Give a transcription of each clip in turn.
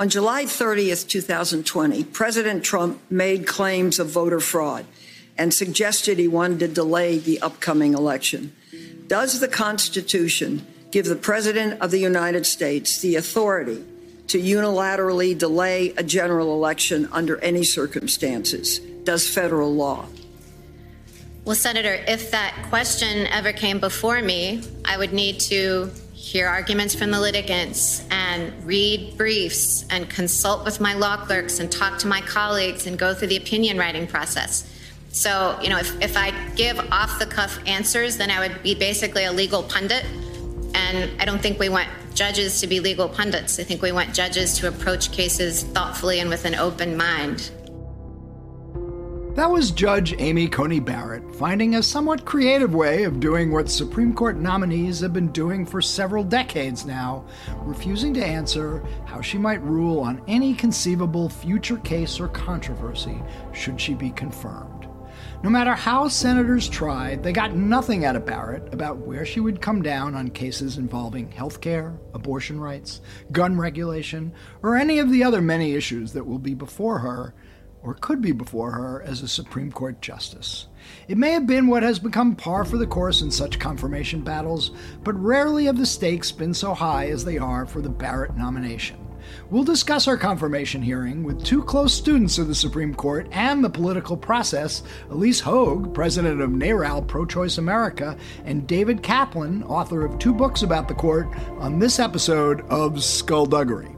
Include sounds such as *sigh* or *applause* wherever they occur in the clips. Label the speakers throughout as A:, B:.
A: On July 30th, 2020, President Trump made claims of voter fraud and suggested he wanted to delay the upcoming election. Does the Constitution give the President of the United States the authority to unilaterally delay a general election under any circumstances? Does federal law?
B: Well, Senator, if that question ever came before me, I would need to hear arguments from the litigants and read briefs and consult with my law clerks and talk to my colleagues and go through the opinion writing process. So, you know, if, if I give off the cuff answers, then I would be basically a legal pundit. And I don't think we want judges to be legal pundits. I think we want judges to approach cases thoughtfully and with an open mind.
C: That was Judge Amy Coney Barrett finding a somewhat creative way of doing what Supreme Court nominees have been doing for several decades now, refusing to answer how she might rule on any conceivable future case or controversy should she be confirmed. No matter how senators tried, they got nothing out of Barrett about where she would come down on cases involving health care, abortion rights, gun regulation, or any of the other many issues that will be before her or could be before her as a Supreme Court justice. It may have been what has become par for the course in such confirmation battles, but rarely have the stakes been so high as they are for the Barrett nomination. We'll discuss our confirmation hearing with two close students of the Supreme Court and the political process Ilyse Hogue, president of NARAL Pro Choice America, and David Kaplan, author of two books about the court, on this episode of Skullduggery.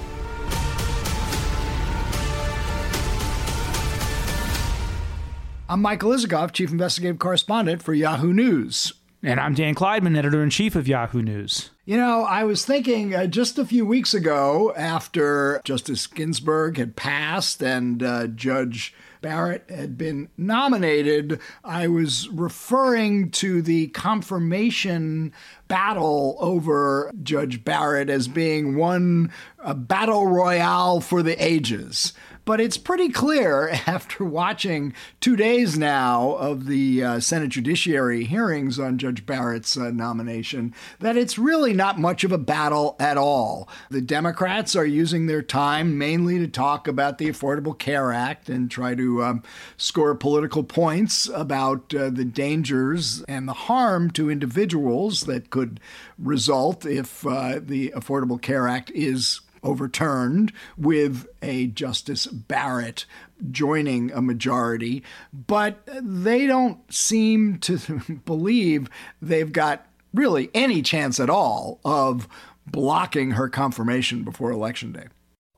C: I'm Michael Isikoff, Chief Investigative Correspondent for Yahoo News.
D: And I'm Dan Klaidman, Editor in Chief of Yahoo News.
C: You know, I was thinking uh, just a few weeks ago, after Justice Ginsburg had passed and uh, Judge Barrett had been nominated, I was referring to the confirmation battle over Judge Barrett as being one battle royale for the ages. But it's pretty clear *laughs* after watching two days now of the uh, Senate Judiciary hearings on Judge Barrett's uh, nomination that it's really not much of a battle at all. The Democrats are using their time mainly to talk about the Affordable Care Act and try to um, score political points about uh, the dangers and the harm to individuals that could result if uh, the Affordable Care Act is overturned with a Justice Barrett joining a majority, but they don't seem to *laughs* believe they've got really any chance at all of blocking her confirmation before Election Day.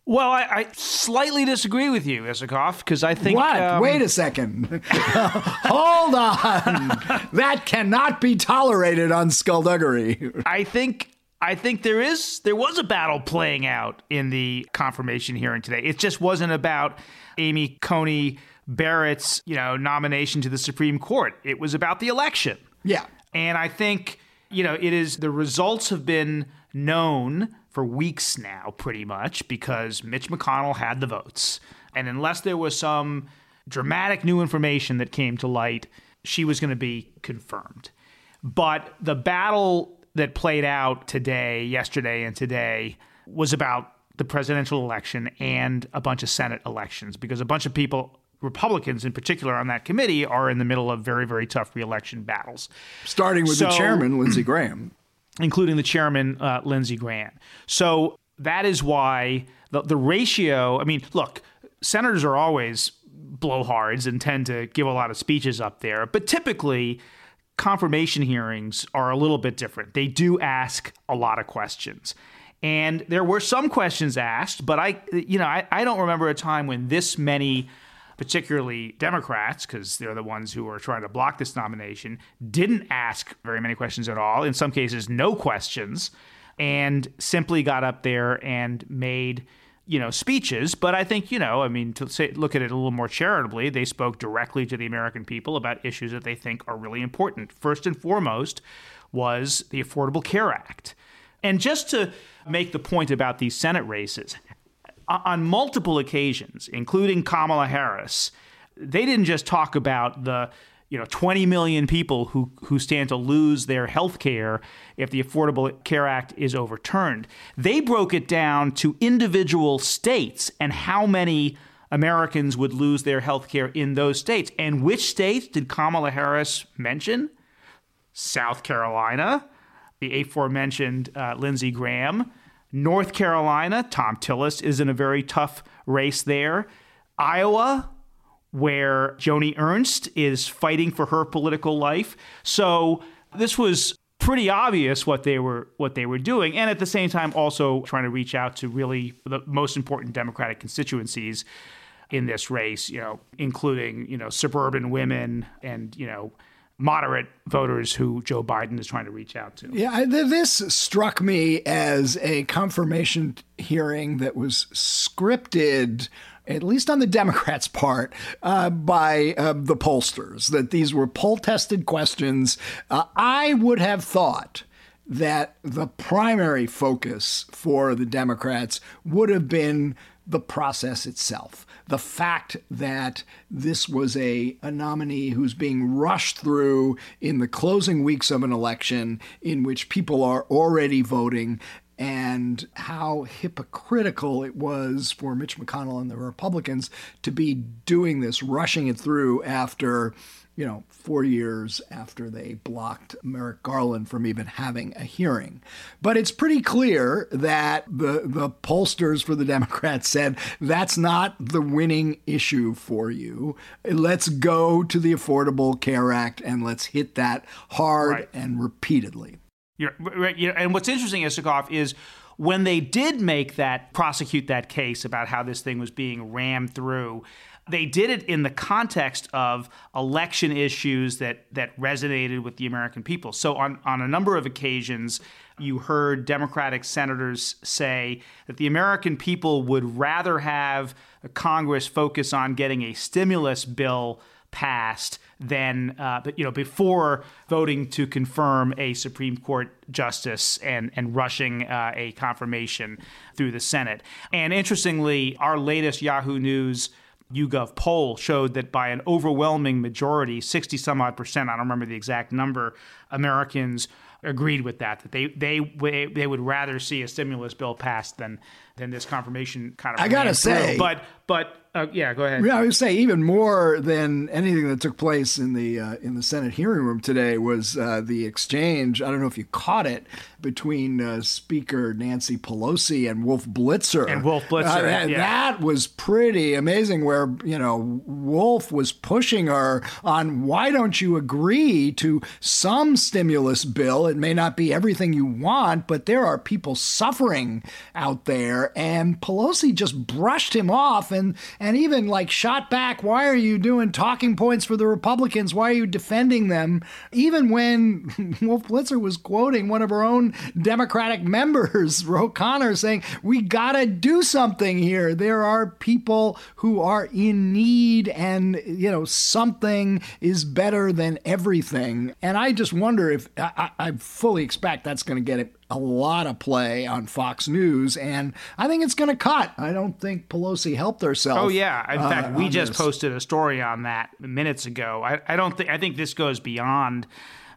D: Well, I, I, slightly disagree with you, Isikoff, because I think.
C: What?
D: Um,
C: Wait a second. *laughs* Hold on. that cannot be tolerated on skullduggery.
D: I think I think there is there was a battle playing out in the confirmation hearing today. It just wasn't about Amy Coney Barrett's, you know, nomination to the Supreme Court. It was about the election.
C: Yeah.
D: And I think, you know, it is the results have been known for weeks now pretty much because Mitch McConnell had the votes. And unless there was some dramatic new information that came to light, she was going to be confirmed. But the battle that played out today, yesterday, and today was about the presidential election and a bunch of Senate elections because a bunch of people, Republicans in particular on that committee, are in the middle of very, very tough reelection battles.
C: Starting with so, the chairman, Lindsey Graham.
D: Including the chairman, uh, Lindsey Graham. So that is why the, the ratio, I mean, look, senators are always blowhards and tend to give a lot of speeches up there, but typically, confirmation hearings are a little bit different. They do ask a lot of questions. And there were some questions asked, but I, you know, I, I don't remember a time when this many, particularly Democrats, because they're the ones who are trying to block this nomination, didn't ask very many questions at all. In some cases, no questions. and simply got up there and made you know speeches but i think you know i mean to say, look at it a little more charitably they spoke directly to the american people about issues that they think are really important. First and foremost was the affordable care act. And just to make the point about these senate races on multiple occasions including kamala harris they didn't just talk about the you know 20 million people who who stand to lose their health care if the Affordable Care Act is overturned. They broke it down to individual states and how many Americans would lose their health care in those states. And which states did Kamala Harris mention? South Carolina, the aforementioned uh, Lindsey Graham, North Carolina, Thom Tillis is in a very tough race there. Iowa, where Joni Ernst is fighting for her political life. So this was pretty obvious what they were what they were doing and at the same time also trying to reach out to really the most important democratic constituencies in this race, you know, including, you know, suburban women and, you know, moderate voters who Joe Biden is trying to reach out to.
C: Yeah, this struck me as a confirmation hearing that was scripted at least on the Democrats' part, uh, by uh, the pollsters, that these were poll tested questions. Uh, I would have thought that the primary focus for the Democrats would have been the process itself. The fact that this was a, a nominee who's being rushed through in the closing weeks of an election in which people are already voting and how hypocritical it was for Mitch McConnell and the Republicans to be doing this, rushing it through after, you know, four years after they blocked Merrick Garland from even having a hearing. But it's pretty clear that the, the pollsters for the *laughs* Democrats said that's not the winning issue for you. Let's go to the Affordable Care Act and let's hit that hard right. and repeatedly.
D: You know, right, you know, and what's interesting, Isikoff, is when they did make that prosecute that case about how this thing was being rammed through, they did it in the context of election issues that that resonated with the American people. So on on a number of occasions, you heard Democratic senators say that the American people would rather have Congress focus on getting a stimulus bill passed than uh, but you know before voting to confirm a Supreme Court justice and and rushing uh, a confirmation through the Senate. And interestingly, our latest Yahoo News. YouGov poll showed that by an overwhelming majority, 60 some odd percent, I don't remember the exact number, Americans agreed with that, that they, they, they would rather see a stimulus bill passed than, than this confirmation kind of.
C: I gotta say,
D: but but uh, yeah, go ahead.
C: Yeah, I would say even more than anything that took place in the uh, in the Senate hearing room today was uh, the exchange. I don't know if you caught it between uh, Speaker Nancy Pelosi and Wolf Blitzer.
D: And Wolf Blitzer,
C: that,
D: yeah.
C: that was pretty amazing. Where you know Wolf was pushing her on why don't you agree to some stimulus bill? It may not be everything you want, but there are people suffering out there, and Pelosi just brushed him off and and even like shot back, why are you doing talking points for the Republicans? Why are you defending them? Even when *laughs* Wolf Blitzer was quoting one of her own Democratic members, *laughs* Ro Khanna, saying, We gotta do something here. There are people who are in need, and, you know, something is better than everything. And I just wonder if I, I fully expect that's to get it a lot of play on Fox News, and I think it's going to cut. I don't think Pelosi helped herself.
D: Oh yeah, in
C: uh,
D: fact, we just
C: this.
D: posted a story on that minutes ago. I, I don't think I think this goes beyond.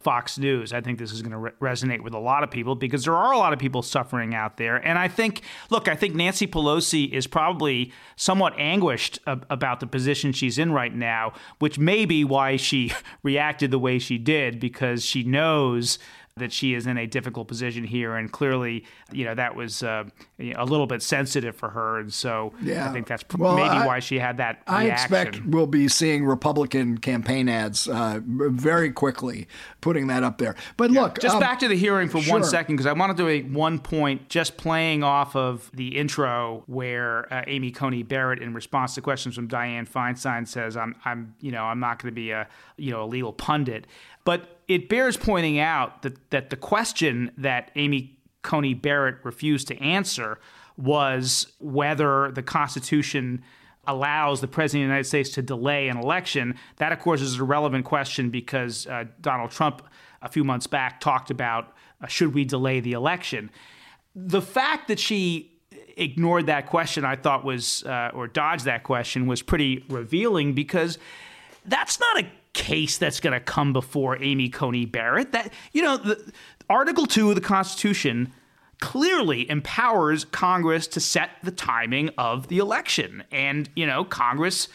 D: Fox News. I think this is going to re- resonate with a lot of people because there are a lot of people suffering out there. And I think, look, I think Nancy Pelosi is probably somewhat anguished ab- about the position she's in right now, which may be why she *laughs* reacted the way she did because she knows that she is in a difficult position here, and clearly, you know, that was uh, a little bit sensitive for her, and so
C: yeah.
D: I think that's
C: well,
D: maybe
C: I,
D: why she had that.
C: I
D: reaction.
C: expect we'll be seeing Republican campaign ads uh, very quickly putting that up there. But
D: yeah.
C: look,
D: just
C: um,
D: back to the hearing for
C: sure.
D: one second, because I wanted to make one point, just playing off of the intro where uh, Amy Coney Barrett, in response to questions from Dianne Feinstein, says, "I'm, I'm, you know, I'm not going to be a, you know, a legal pundit." But it bears pointing out that, that the question that Amy Coney Barrett refused to answer was whether the Constitution allows the President of the United States to delay an election. That, of course, is a relevant question because uh, Donald Trump, a few months back, talked about uh, should we delay the election. The fact that she ignored that question, I thought was, uh, or dodged that question, was pretty revealing because that's not a case that's going to come before Amy Coney Barrett. That you know, the, Article Two of the Constitution clearly empowers Congress to set the timing of the election, and you know, Congress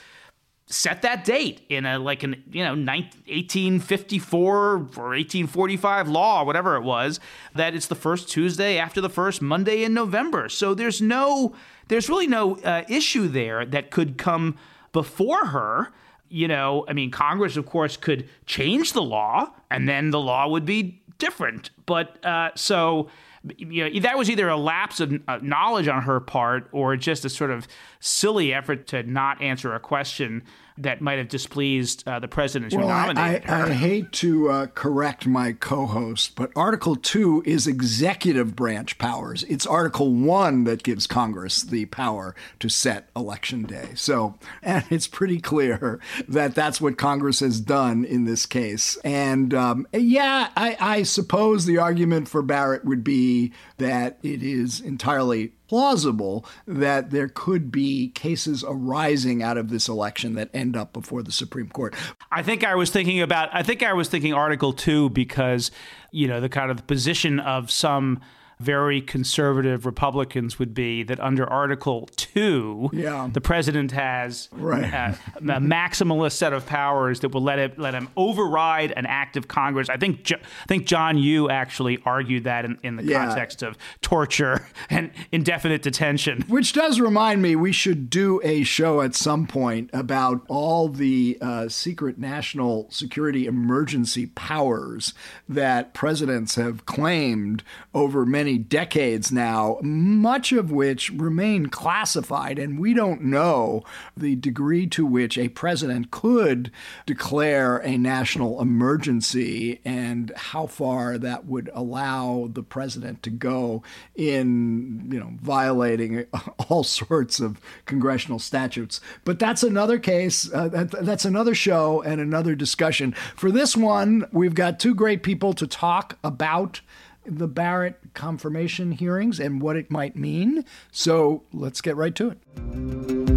D: set that date in a like an you know 1854 or 1845 law whatever it was that it's the first tuesday after the first monday in november. So there's no there's really no uh, issue there that could come before her you know i mean congress of course could change the law and then the law would be different. But uh, so you know, that was either a lapse of uh, knowledge on her part or just a sort of silly effort to not answer a question that might have displeased uh, the president who
C: well,
D: nominated
C: I, I. I hate to uh, correct my co-host, but Article Two is executive branch powers. It's Article One that gives Congress the power to set election day. So, and it's pretty clear that that's what Congress has done in this case. And um, yeah, I, I suppose the argument for Barrett would be that it is entirely plausible that there could be cases arising out of this election that end up before the Supreme Court.
D: I think I was thinking about I think I was thinking Article 2 because you know the kind of position of some very conservative Republicans would be that under Article 2,
C: yeah.
D: the president has
C: right.
D: a, a, maximalist set of powers that will let, it, let him override an act of Congress. I think, I think John Yoo actually argued that in, in the
C: yeah.
D: context of torture *laughs* and indefinite detention.
C: Which does remind me, we should do a show at some point about all the uh, secret national security emergency powers that presidents have claimed over many many decades now, much of which remain classified, and we don't know the degree to which a president could declare a national emergency and how far that would allow the president to go in, you know, violating *laughs* all sorts of congressional statutes. But that's another case, uh, that, that's another show and another discussion. For this one, we've got two great people to talk about the Barrett confirmation hearings and what it might mean. So let's get right to it.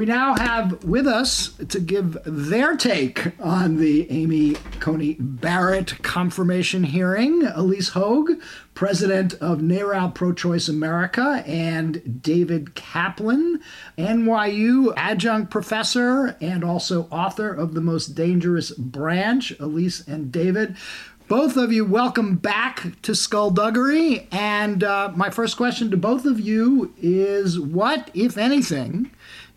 C: We now have with us to give their take on the Amy Coney Barrett confirmation hearing, Ilyse Hogue, president of NARAL Pro Choice America, and David Kaplan, NYU adjunct professor and also author of The Most Dangerous Branch, Ilyse and David. Both of you, welcome back to Skullduggery. And uh, my first question to both of you is what, if anything,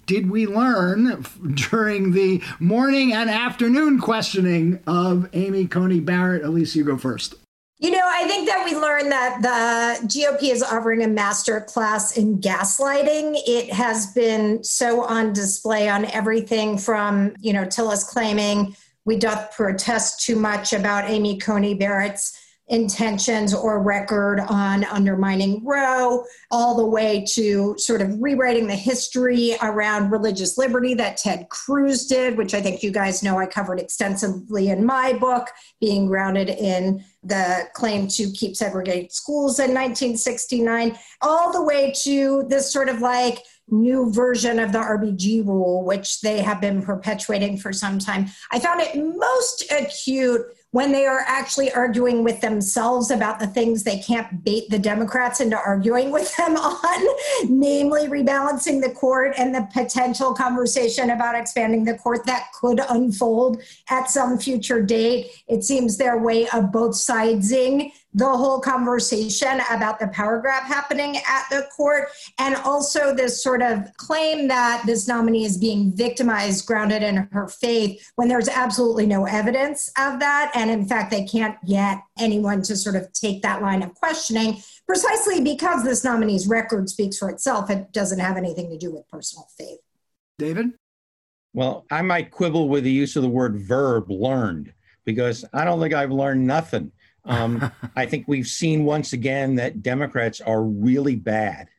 C: did we learn during the morning and afternoon questioning of Amy Coney Barrett? Ilyse, you go first.
E: You know, I think that we learned that the GOP is offering a master class in gaslighting. It has been so on display on everything from, you know, Tillis claiming we doth protest too much about Amy Coney Barrett's intentions or record on undermining Roe, all the way to sort of rewriting the history around religious liberty that Ted Cruz did, which I think you guys know I covered extensively in my book, being grounded in the claim to keep segregated schools in 1969, all the way to this sort of like new version of the RBG rule, which they have been perpetuating for some time. I found it most acute when they are actually arguing with themselves about the things they can't bait the Democrats into arguing with them *laughs* on, namely rebalancing the court and the potential conversation about expanding the court that could unfold at some future date. It seems their way of both sidesing the whole conversation about the power grab happening at the court, and also this sort of claim that this nominee is being victimized, grounded in her faith, when there's absolutely no evidence of that. And in fact, they can't get anyone to sort of take that line of questioning precisely because this nominee's record speaks for itself. It doesn't have anything to do with personal faith.
C: David?
F: Well, I might quibble with the use of the word verb learned because I don't think I've learned nothing. Um, *laughs* I think we've seen once again that Democrats are really bad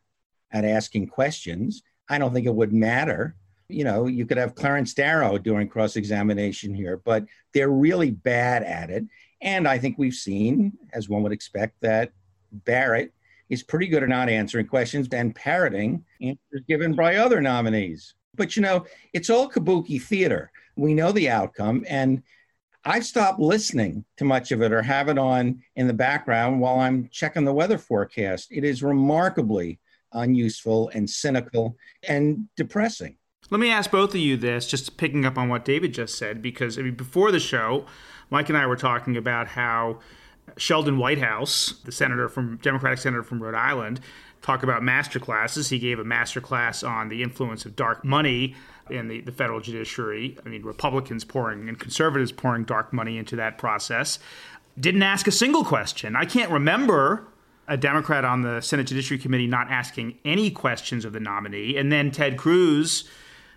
F: at asking questions. I don't think it would matter. You know, you could have Clarence Darrow doing cross examination here, but they're really bad at it. And I think we've seen, as one would expect, that Barrett is pretty good at not answering questions and parroting answers given by other nominees. But you know, it's all kabuki theater. We know the outcome, and I've stopped listening to much of it or have it on in the background while I'm checking the weather forecast. It is remarkably unuseful and cynical and depressing.
D: Let me ask both of you this, just picking up on what David just said, because I mean, before the show, Mike and I were talking about how Sheldon Whitehouse, the senator from Democratic senator from Rhode Island, talk about master classes. He gave a master class on the influence of dark money in the, the federal judiciary. I mean, Republicans pouring and conservatives pouring dark money into that process. Didn't ask a single question. I can't remember a Democrat on the Senate Judiciary Committee not asking any questions of the nominee. And then Ted Cruz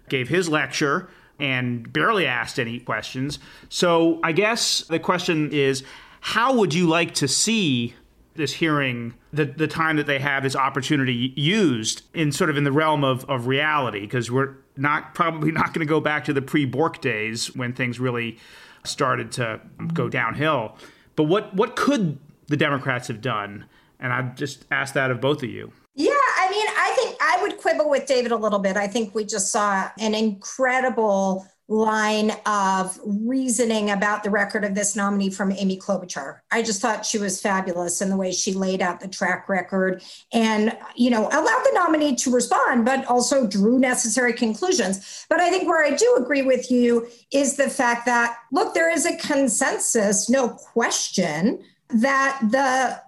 D: gave his lecture and barely asked any questions. So I guess the question is how would you like to see this hearing, the, the time that they have this opportunity used in sort of in the realm of, of reality, because we're not probably not going to go back to the pre Bork days when things really started to go mm-hmm. downhill. But what what could the Democrats have done? And I just ask that of both of you.
E: Yeah, I mean, I think I would quibble with David a little bit. I think we just saw an incredible line of reasoning about the record of this nominee from Amy Klobuchar. I just thought she was fabulous in the way she laid out the track record and, you know, allowed the nominee to respond, but also drew necessary conclusions. But I think where I do agree with you is the fact that, look, there is a consensus, no question, that the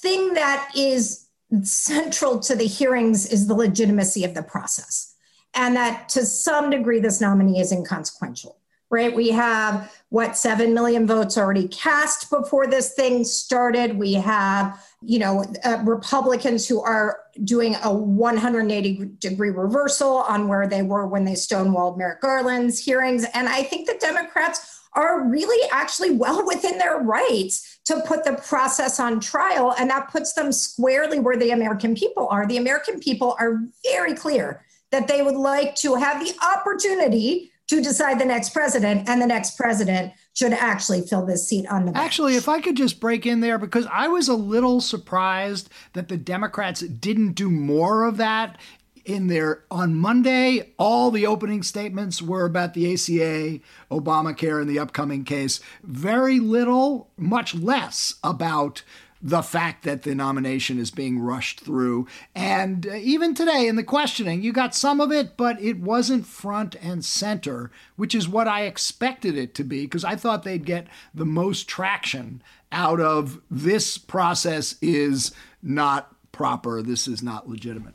E: thing that is central to the hearings is the legitimacy of the process and that to some degree this nominee is inconsequential right? We have what 7 million votes already cast before this thing started. We have you know uh, republicans who are doing a 180 degree reversal on where they were when they stonewalled merrick garland's hearings. And i think the democrats are really actually well within their rights to put the process on trial. And that puts them squarely where the american people are. The american people are very clear that they would like to have the opportunity to decide the next president, and the next president should actually fill this seat on the bench.
C: Actually, if I could just break in there, because I was a little surprised that the Democrats didn't do more of that in their on Monday, all the opening statements were about the ACA, Obamacare, and the upcoming case. Very little, much less about the fact that the nomination is being rushed through. And uh, even today in the questioning, you got some of it, but it wasn't front and center, which is what I expected it to be, because I thought they'd get the most traction out of this process is not proper, this is not legitimate.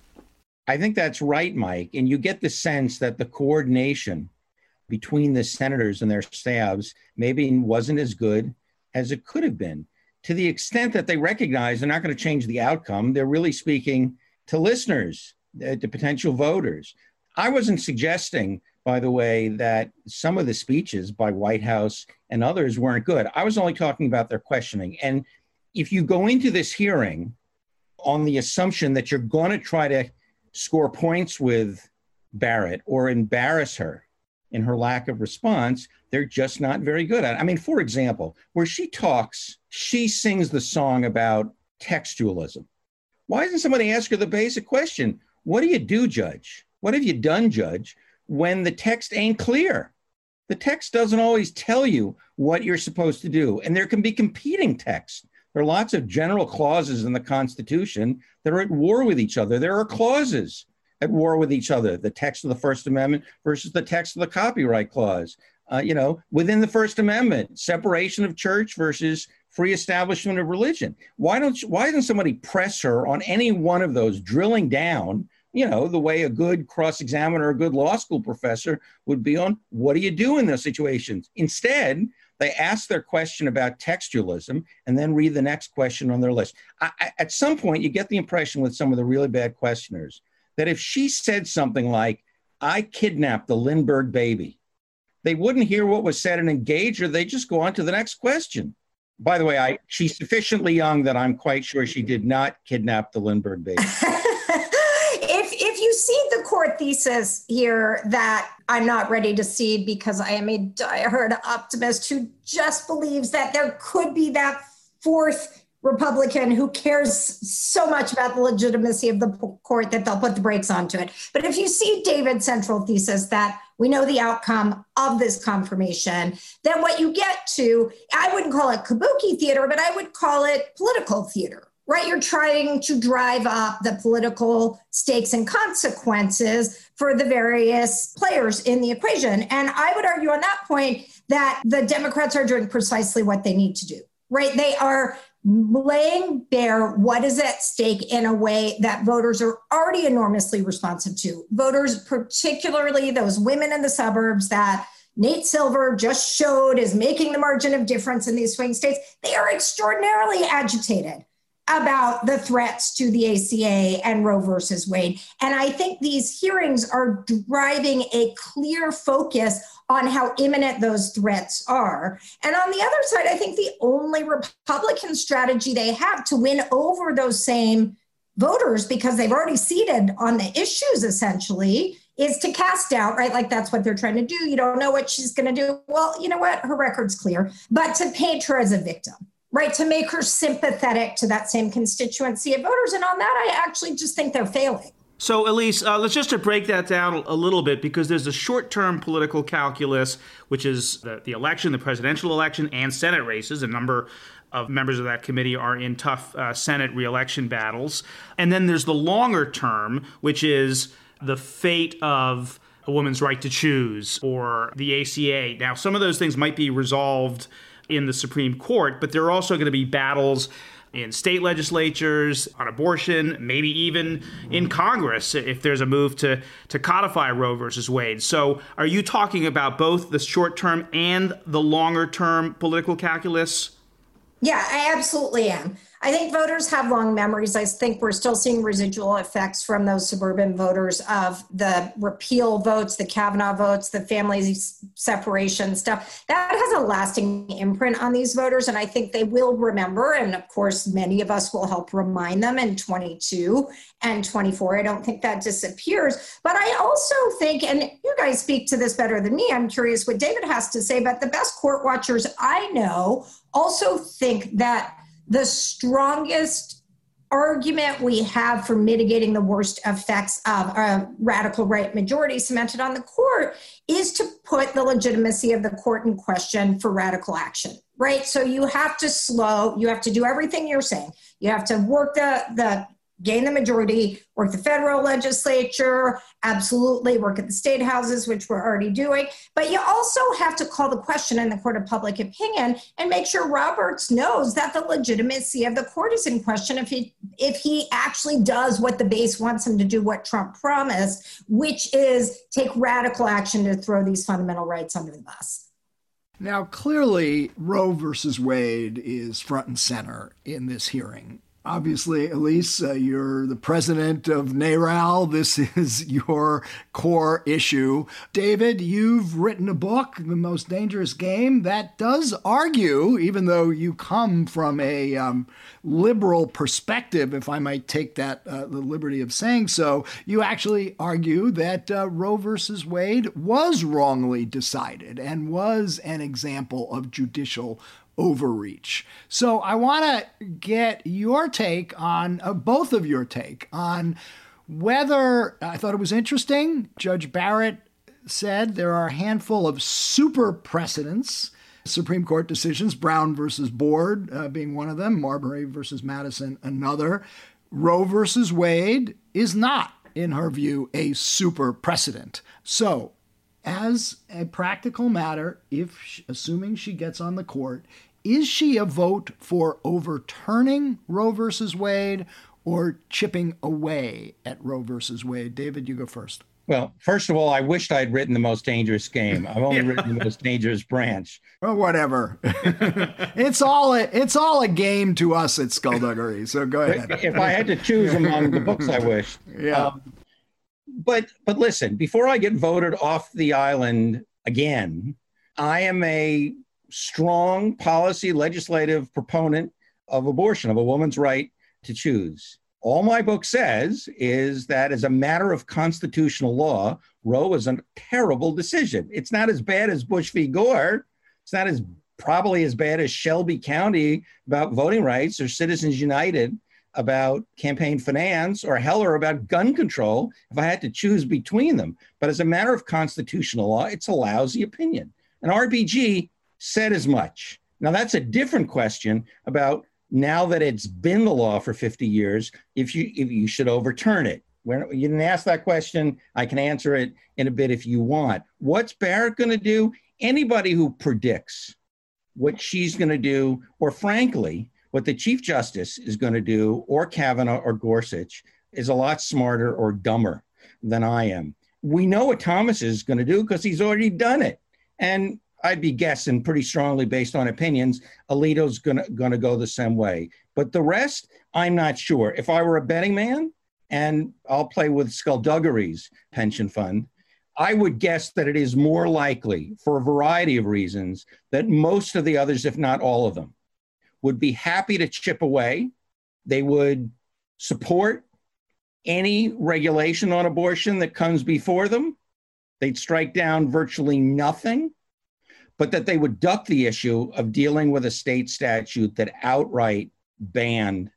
F: I think that's right, Mike. And you get the sense that the coordination between the senators and their staffs maybe wasn't as good as it could have been to the extent that they recognize they're not going to change the outcome, they're really speaking to listeners, uh, to potential voters. I wasn't suggesting, by the way, that some of the speeches by Whitehouse and others weren't good. I was only talking about their questioning. And if you go into this hearing on the assumption that you're going to try to score points with Barrett or embarrass her in her lack of response, they're just not very good at it. I mean, for example, where she talks, she sings the song about textualism. Why doesn't somebody ask her the basic question? What do you do, Judge? What have you done, Judge, when the text ain't clear? The text doesn't always tell you what you're supposed to do, and there can be competing texts. There are lots of general clauses in the Constitution that are at war with each other. There are clauses at war with each other the text of the First Amendment versus the text of the Copyright Clause uh, you know, within the First Amendment, separation of church versus free establishment of religion. Why don't why doesn't somebody press her on any one of those, drilling down, you know, the way a good cross examiner, a good law school professor would be on what do you do in those situations? Instead, they ask their question about textualism and then read the next question on their list. I, I, at some point, you get the impression with some of the really bad questioners that if she said something like, I kidnapped the Lindbergh baby. They wouldn't hear what was said and engage, or they just go on to the next question. By the way, I she's sufficiently young that I'm quite sure she did not kidnap the Lindbergh baby. *laughs*
E: if if you see the court thesis here that I'm not ready to cede because I am a diehard optimist who just believes that there could be that fourth Republican who cares so much about the legitimacy of the court that they'll put the brakes onto it. But if you see David's central thesis that we know the outcome of this confirmation, then what you get to, I wouldn't call it kabuki theater, but I would call it political theater, right? You're trying to drive up the political stakes and consequences for the various players in the equation. And I would argue on that point that the Democrats are doing precisely what they need to do right? They are laying bare what is at stake in a way that voters are already enormously responsive to. Voters, particularly those women in the suburbs that Nate Silver just showed is making the margin of difference in these swing states, they are extraordinarily agitated about the threats to the ACA and Roe versus Wade. And I think these hearings are driving a clear focus on how imminent those threats are. And on the other side, I think the only Republican strategy they have to win over those same voters, because they've already seated on the issues essentially, is to cast doubt, right? Like that's what they're trying to do. You don't know what she's going to do. Well, you know what? Her record's clear, but to paint her as a victim right to make her sympathetic to that same constituency of voters and on that i actually just think they're failing
D: so, Ilyse, uh, let's just to break that down a little bit because there's a short term political calculus, which is the, the, election, the presidential election, and Senate races. A number of members of that committee are in tough uh, Senate reelection battles. And then there's the longer term, which is the fate of a woman's right to choose or the ACA. Now, some of those things might be resolved in the Supreme Court, but there are also going to be battles in state legislatures on abortion, maybe even in Congress if there's a move to, to codify Roe versus Wade. So, are you talking about both the short term and the longer term political calculus?
E: Yeah, I absolutely am. I think voters have long memories. I think we're still seeing residual effects from those suburban voters of the repeal votes, the Kavanaugh votes, the family separation stuff. That has a lasting imprint on these voters. And I think they will remember. And of course, many of us will help remind them in 22 and 24. I don't think that disappears. But I also think, and you guys speak to this better than me, I'm curious what David has to say, but the best court watchers I know also think that the strongest argument we have for mitigating the worst effects of a radical right majority cemented on the court is to put the legitimacy of the court in question for radical action right? So you have to slow you have to do everything you're saying. You have to work the the gain the majority, work the federal legislature, absolutely work at the state houses, which we're already doing. But you also have to call the question in the court of public opinion and make sure Roberts knows that the legitimacy of the court is in question if he if he actually does what the base wants him to do, what Trump promised, which is take radical action to throw these fundamental rights under the bus.
C: Now, clearly, Roe versus Wade is front and center in this hearing. Obviously, Ilyse, uh, you're the president of NARAL. This *laughs* is your core issue. David, you've written a book, The Most Dangerous Game, that does argue, even though you come from a um, liberal perspective, if I might take that uh, the liberty of saying so, you actually argue that uh, Roe versus Wade was wrongly decided and was an example of judicial overreach. So I want to get your take on uh, both of your take on whether I thought it was interesting. Judge Barrett said there are a handful of super precedents. Supreme Court decisions, Brown versus Board uh, being one of them, Marbury versus Madison another. Roe versus Wade is not, in her view, a super precedent. So, as a practical matter, if assuming she gets on the court, is she a vote for overturning Roe versus Wade or chipping away at Roe versus Wade? David, you go first.
F: Well, first of all, I wished I'd written the most dangerous game. I've only yeah. written the most dangerous branch.
C: Well, whatever. *laughs* it's all a, it's all a game to us at Skullduggery. So go ahead.
F: If I had to choose among the books I wish.
C: yeah. Um,
F: But but listen, before I get voted off the island again, I am a strong policy legislative proponent of abortion, of a woman's right to choose. All my book says is that as a matter of constitutional law, Roe is a terrible decision. It's not as bad as Bush v. Gore. It's not as probably as bad as Shelby County about voting rights or Citizens United about campaign finance or Heller about gun control if I had to choose between them. But as a matter of constitutional law, it's a lousy opinion. And RBG said as much. Now, that's a different question about now that it's been the law for 50 years, if you, if you should overturn it. When you didn't ask that question, I can answer it in a bit if you want. What's Barrett going to do? Anybody who predicts what she's going to do, or frankly, what the Chief Justice is going to do, or Kavanaugh or Gorsuch, is a lot smarter or dumber than I am. We know what Thomas is going to do because he's already done it. And I'd be guessing pretty strongly based on opinions, Alito's gonna gonna go the same way. But the rest, I'm not sure. If I were a betting man, and I'll play with Skullduggery's pension fund, I would guess that it is more likely, for a variety of reasons, that most of the others, if not all of them, would be happy to chip away. They would support any regulation on abortion that comes before them. They'd strike down virtually nothing but that they would duck the issue of dealing with a state statute that outright banned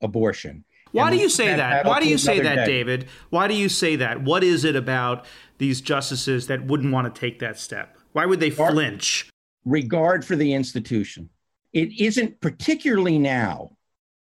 F: abortion.
D: Why do you say that? that? Why do you say that, day. David? Why do you say that? What is it about these justices that wouldn't want to take that step? Why would they flinch?
F: Regard for the institution. It isn't particularly now,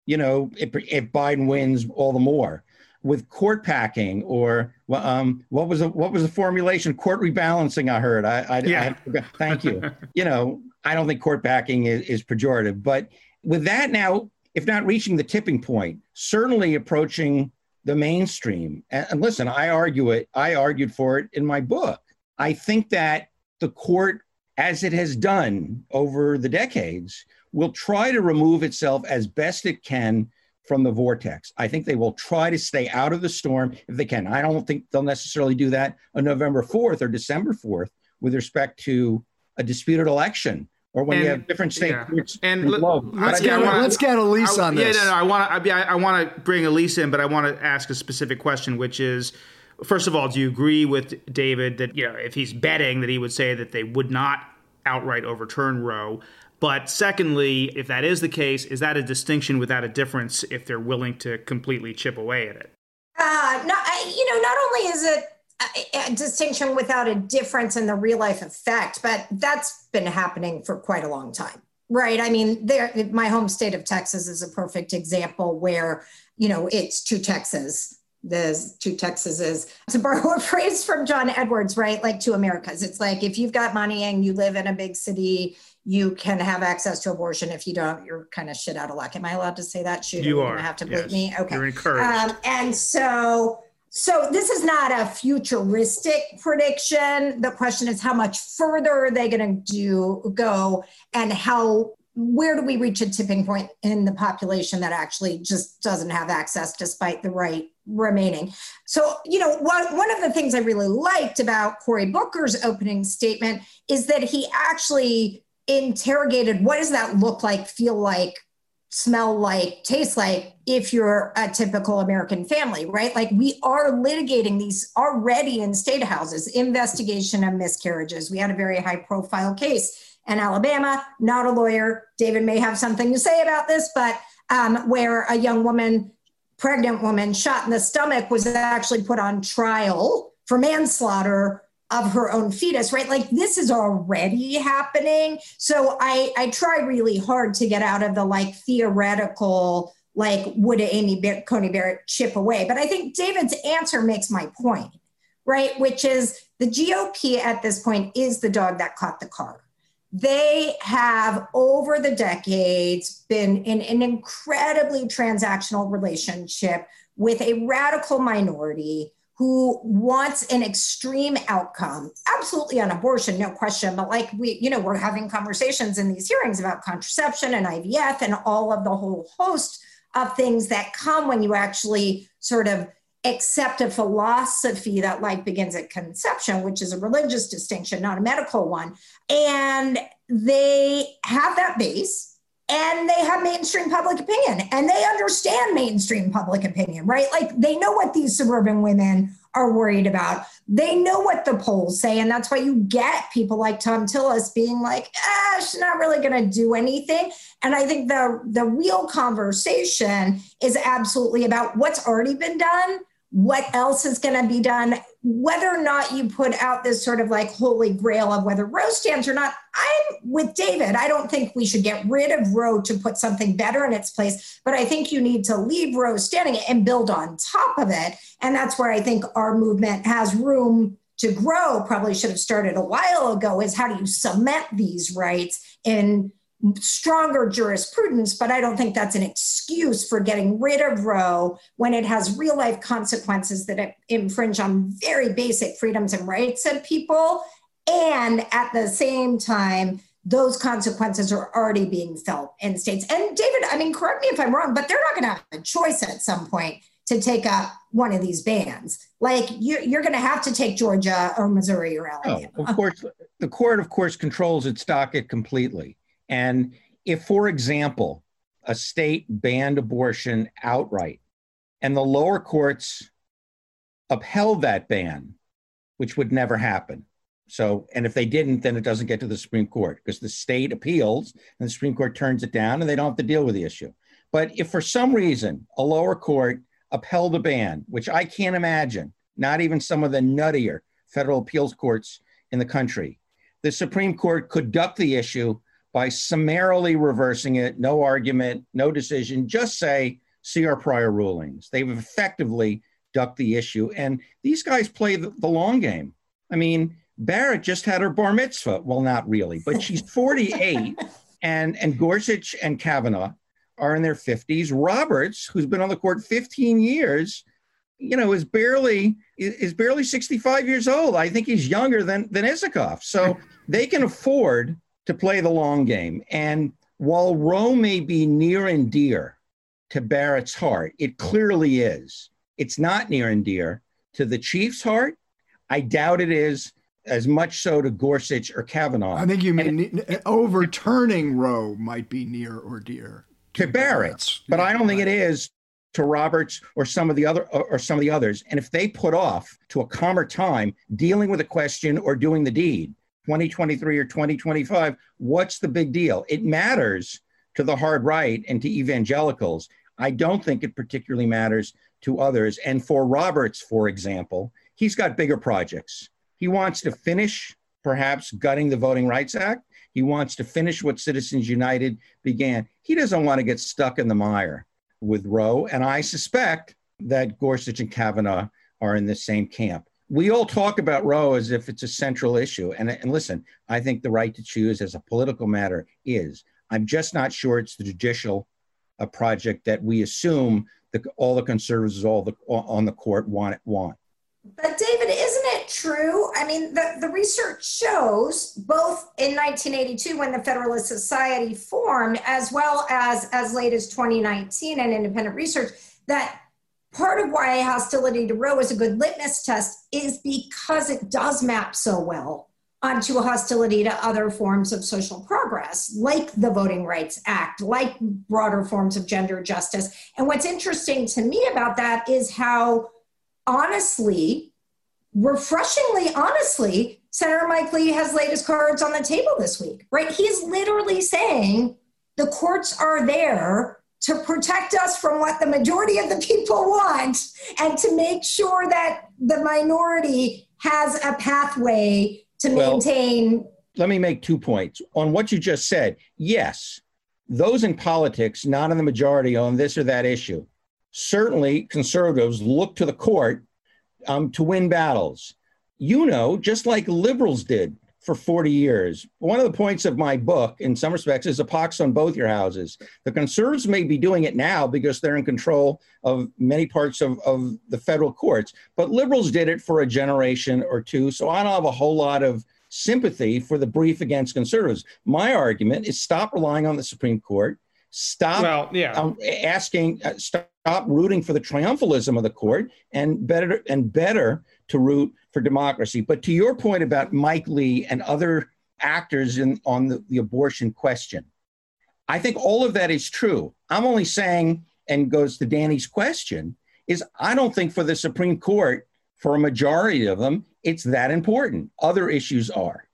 F: you know, if, if Biden wins, all the more with court packing or um, what was the, what was the formulation? Court rebalancing. I heard. I, I, yeah. I thank you. *laughs* you know, I don't think court packing is, is pejorative, but with that now, if not reaching the tipping point, certainly approaching the mainstream. And, and listen, I argue it. I argued for it in my book. I think that the court, as it has done over the decades, will try to remove itself as best it can from the vortex. I think they will try to stay out of the storm if they can. I don't think they'll necessarily do that on November 4th or December 4th with respect to a disputed election or when and, you have different state
D: yeah. and let, let's, get, wanna, let's get Ilyse I, on this. Yeah, no, no, I want to. I, I want to bring Ilyse in, but I want to ask a specific question, which is, first of all, do you agree with David that you know if he's betting that he would say that they would not outright overturn Roe? But secondly, if that is the case, is that a distinction without a difference if they're willing to completely chip away at it?
E: Uh, not, you know, not only is it a, distinction without a difference in the real life effect, but that's been happening for quite a long time. Right. I mean, there, my home state of Texas is a perfect example where, you know, it's two Texas there's two Texases. To borrow a *laughs* phrase from John Edwards, right? Like two Americas. It's like if you've got money and you live in a big city, you can have access to abortion. If you don't, you're kind of shit out of luck. Am I allowed to say that? Shoot,
D: you are.
E: Have to yes. me. Okay.
D: You're encouraged. Um,
E: and so, so this is not a futuristic prediction. The question is, how much further are they going to do go, and how where do we reach a tipping point in the population that actually just doesn't have access despite the right remaining. So, you know, one, one of the things I really liked about Cory Booker's opening statement is that he actually interrogated what does that look like, feel like, smell like, taste like if you're a typical American family, right? Like we are litigating these already in state houses, investigation of miscarriages. We had a very high profile case in Alabama, not a lawyer. David may have something to say about this, but um, where a young woman, pregnant woman, shot in the stomach was actually put on trial for manslaughter of her own fetus, right? Like this is already happening. So I, I try really hard to get out of the like theoretical, like would Amy Bar- Coney Barrett chip away? But I think David's answer makes my point, right? Which is the GOP at this point is the dog that caught the car. They have over the decades been in an incredibly transactional relationship with a radical minority who wants an extreme outcome absolutely on abortion no question but like we you know we're having conversations in these hearings about contraception and ivf and all of the whole host of things that come when you actually sort of accept a philosophy that life begins at conception, which is a religious distinction, not a medical one. And they have that base and they have mainstream public opinion and they understand mainstream public opinion, right? Like they know what these suburban women are worried about. They know what the polls say. And that's why you get people like Thom Tillis being like, ah, she's not really going to do anything. And I think the, the real conversation is absolutely about what's already been done what else is going to be done, whether or not you put out this sort of like holy grail of whether Roe stands or not. I'm with David. I don't think we should get rid of Roe to put something better in its place, but I think you need to leave Roe standing and build on top of it. And that's where I think our movement has room to grow, probably should have started a while ago, is how do you cement these rights in stronger jurisprudence, but I don't think that's an excuse for getting rid of Roe when it has real life consequences that infringe on very basic freedoms and rights of people. And at the same time, those consequences are already being felt in states. And David, I mean, correct me if I'm wrong, but they're not going to have a choice at some point to take up one of these bans. Like you, are going to have to take Georgia or Missouri or oh, Alabama.
F: Oh, of course, the court, of course, controls its docket completely. And if, for example, a state banned abortion outright and the lower courts upheld that ban, which would never happen. So, and if they didn't, then it doesn't get to the Supreme Court because the state appeals and the Supreme Court turns it down and they don't have to deal with the issue. But if for some reason a lower court upheld a ban, which I can't imagine, not even some of the nuttier federal appeals courts in the country, the Supreme Court could duck the issue by summarily reversing it, no argument, no decision, just say, see our prior rulings. They've effectively ducked the issue. And these guys play the, the long game. I mean, Barrett just had her bar mitzvah. Well, not really, but she's *laughs* 48, and, and Gorsuch and Kavanaugh are in their 50s. Roberts, who's been on the court 15 years, you know, is barely is barely 65 years old. I think he's younger than than Isikoff. So they can afford to play the long game. And while Roe may be near and dear to Barrett's heart, it clearly is. It's not near and dear to the Chief's heart. I doubt it is as much so to Gorsuch or Kavanaugh.
C: I think you mean and, overturning Roe might be near or dear
F: to, to Barrett's, but yeah, I don't think it is to Roberts or some of the other or some of the others. And if they put off to a calmer time dealing with a question or doing the deed, 2023 or 2025, what's the big deal? It matters to the hard right and to evangelicals. I don't think it particularly matters to others. And for Roberts, for example, he's got bigger projects. He wants to finish, perhaps, gutting the Voting Rights Act. He wants to finish what Citizens United began. He doesn't want to get stuck in the mire with Roe. And I suspect that Gorsuch and Kavanaugh are in the same camp we all talk about Roe as if it's a central issue. And, and listen, I think the right to choose as a political matter is. I'm just not sure it's the judicial a project that we assume that all the conservatives all the, on the court want want.
E: But David, isn't it true? I mean, the, the research shows both in 1982 when the Federalist Society formed, as well as as late as 2019 and independent research, that part of why hostility to Roe is a good litmus test is because it does map so well onto a hostility to other forms of social progress, like the Voting Rights Act, like broader forms of gender justice. And what's interesting to me about that is how honestly, refreshingly honestly, Senator Mike Lee has laid his cards on the table this week, right? He's literally saying the courts are there to protect us from what the majority of the people want and to make sure that the minority has a pathway to well, maintain.
F: Let me make two points. On what you just said, yes, those in politics, not in the majority on this or that issue, certainly conservatives look to the court um, to win battles. You know, just like liberals did for 40 years. One of the points of my book, in some respects, is a pox on both your houses. The conservatives may be doing it now because they're in control of many parts of, of the federal courts, but liberals did it for a generation or two. So I don't have a whole lot of sympathy for the brief against conservatives. My argument is stop relying on the Supreme Court. Stop
D: well, yeah.
F: um, asking, uh, stop rooting for the triumphalism of the court, and better and better to root for democracy. But to your point about Mike Lee and other actors in on the, the abortion question, I think all of that is true. I'm only saying, and goes to Danny's question, is I don't think for the Supreme Court, for a majority of them, it's that important. Other issues are.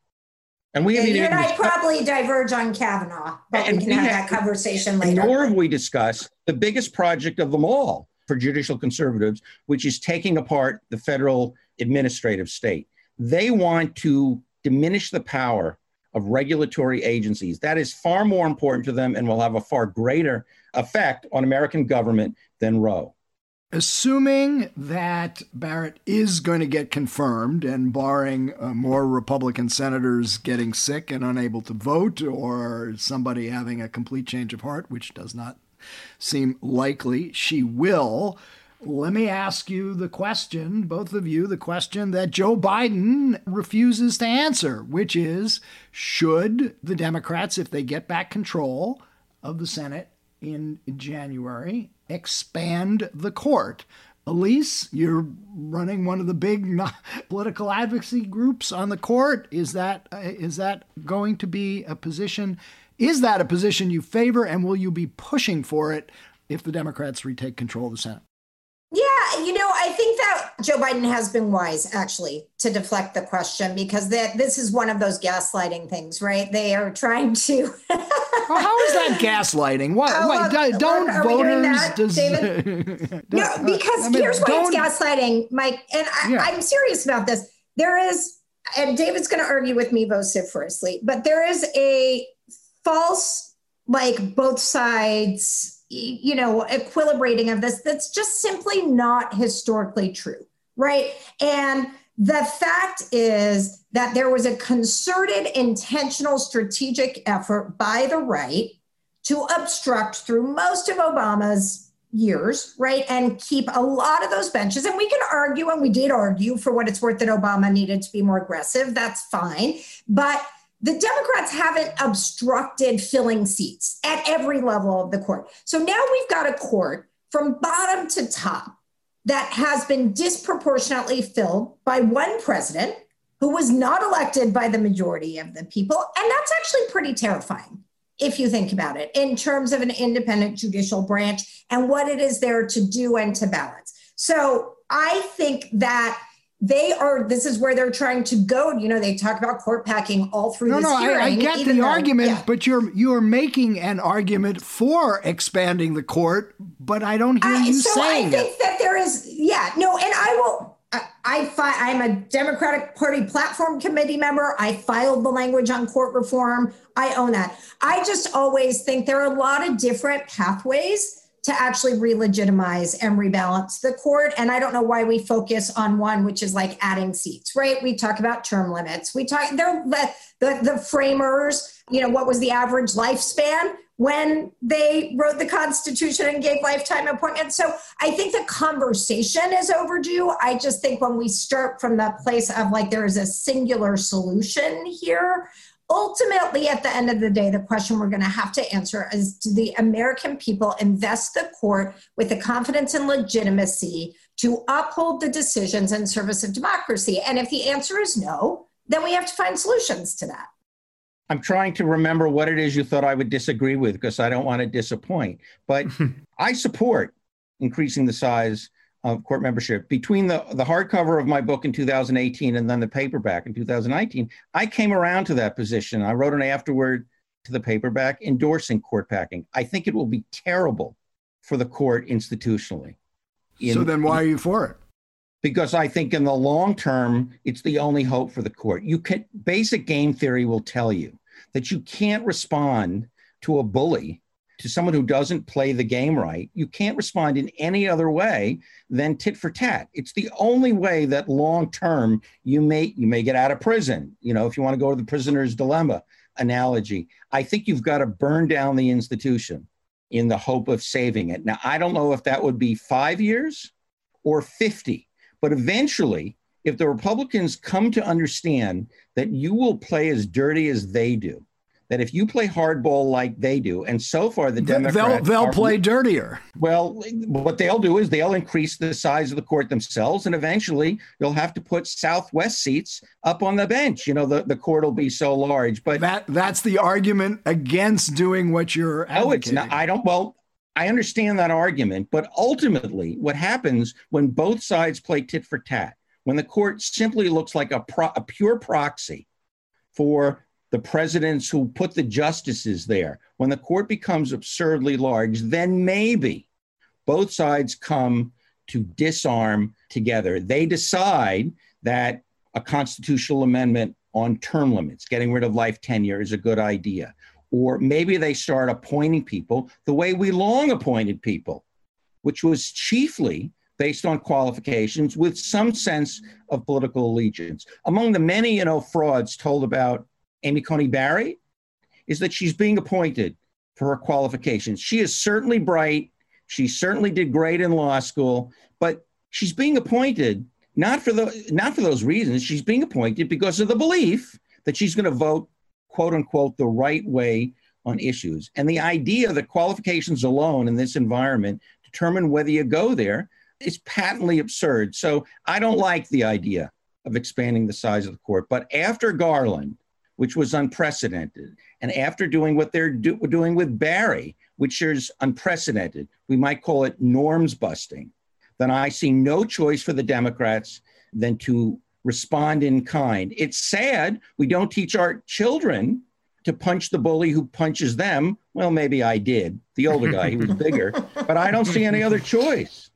E: And we yeah, you and I probably diverge on Kavanaugh, but we can we have, have, that conversation later.
F: Nor have we discussed the biggest project of them all for judicial conservatives, which is taking apart the federal administrative state. They want to diminish the power of regulatory agencies. That is far more important to them and will have a far greater effect on American government than Roe.
C: Assuming that Barrett is going to get confirmed, and barring uh, more Republican senators getting sick and unable to vote, or somebody having a complete change of heart, which does not seem likely, she will. Let me ask you the question, both of you, the question that Joe Biden refuses to answer, which is should the Democrats, if they get back control of the Senate in January, expand the court. Ilyse, you're running one of the big *laughs* political advocacy groups on the court. Is that uh, that going to be a position? Is that a position you favor, and will you be pushing for it if the Democrats retake control of the Senate?
E: Yeah, you know, I think that Joe Biden has been wise actually to deflect the question because that this is one of those gaslighting things, right? They are trying to. *laughs*
C: well, how is that gaslighting? What? Uh, what don't are voters? Does,
E: David? *laughs* no, because I mean, here's why it's gaslighting, Mike, and I, yeah. I'm serious about this. There is, and David's going to argue with me vociferously, but there is a false, like both sides you know, equilibrating of this that's just simply not historically true, right? And the fact is that there was a concerted, intentional, strategic effort by the right to obstruct through most of Obama's years, right? And keep a lot of those benches. And we can argue, and we did argue for what it's worth that Obama needed to be more aggressive. That's fine. But the Democrats haven't obstructed filling seats at every level of the court. So now we've got a court from bottom to top that has been disproportionately filled by one president who was not elected by the majority of the people. And that's actually pretty terrifying if you think about it in terms of an independent judicial branch and what it is there to do and to balance. So I think that they are this is where they're trying to go you know they talk about court packing all through no, no, hearing,
C: I, I get the though, argument yeah. but you're you're making an argument for expanding the court but i don't hear I, you
E: so
C: saying
E: i think
C: it.
E: that there is yeah no and i will I, I fi- I'm a Democratic Party platform committee member. I filed the language on court reform. I own that. I just always think there are a lot of different pathways to actually re-legitimize and rebalance the court. And I don't know why we focus on one, which is like adding seats, right? We talk about term limits. We talk the the, the framers, you know, what was the average lifespan when they wrote the Constitution and gave lifetime appointments. So I think the conversation is overdue. I just think when we start from the place of like there is a singular solution here, ultimately, at the end of the day, the question we're going to have to answer is do the American people invest the court with the confidence and legitimacy to uphold the decisions in service of democracy? And if the answer is no, then we have to find solutions to that.
F: I'm trying to remember what it is you thought I would disagree with because I don't want to disappoint. But *laughs* I support increasing the size of court membership. Between the, the hardcover of my book in 2018 and then the paperback in 2019, I came around to that position. I wrote an afterword to the paperback endorsing court packing. I think it will be terrible for the court institutionally.
C: In, so then why are you for it?
F: Because I think in the long term, it's the only hope for the court. You can basic game theory will tell you that you can't respond to a bully to someone who doesn't play the game right, you can't respond in any other way than tit for tat. It's the only way that long term you may you may get out of prison. You know, if you want to go to the prisoner's dilemma analogy, I think you've got to burn down the institution in the hope of saving it. Now, I don't know if that would be five years or 50, but eventually, if the Republicans come to understand that you will play as dirty as they do, that if you play hardball like they do, and so far the Democrats
C: they'll they'll
F: are,
C: play dirtier.
F: Well, what they'll do is they'll increase the size of the court themselves, and eventually you'll have to put Southwest seats up on the bench. You know, the, the court will be so large. But
C: that that's the argument against doing what you're. Advocating.
F: Oh, it's not. I don't. Well, I understand that argument, but ultimately, what happens when both sides play tit for tat, when the court simply looks like a, pro, a pure proxy for the presidents who put the justices there, when the court becomes absurdly large, then maybe both sides come to disarm together. They decide that a constitutional amendment on term limits, getting rid of life tenure, is a good idea. Or maybe they start appointing people the way we long appointed people, which was chiefly based on qualifications with some sense of political allegiance. Among the many, you know, frauds told about Amy Coney Barrett is that she's being appointed for her qualifications. She is certainly bright. She certainly did great in law school, but she's being appointed not for the not for those reasons. She's being appointed because of the belief that she's going to vote quote unquote the right way on issues. And the idea that qualifications alone in this environment determine whether you go there is patently absurd. So I don't like the idea of expanding the size of the court. But after Garland, which was unprecedented. And after doing what they're do- doing with Barry, which is unprecedented, we might call it norms busting, then I see no choice for the Democrats than to respond in kind. It's sad we don't teach our children to punch the bully who punches them. Well, maybe I did. The older guy, he was bigger, *laughs* but I don't see any other choice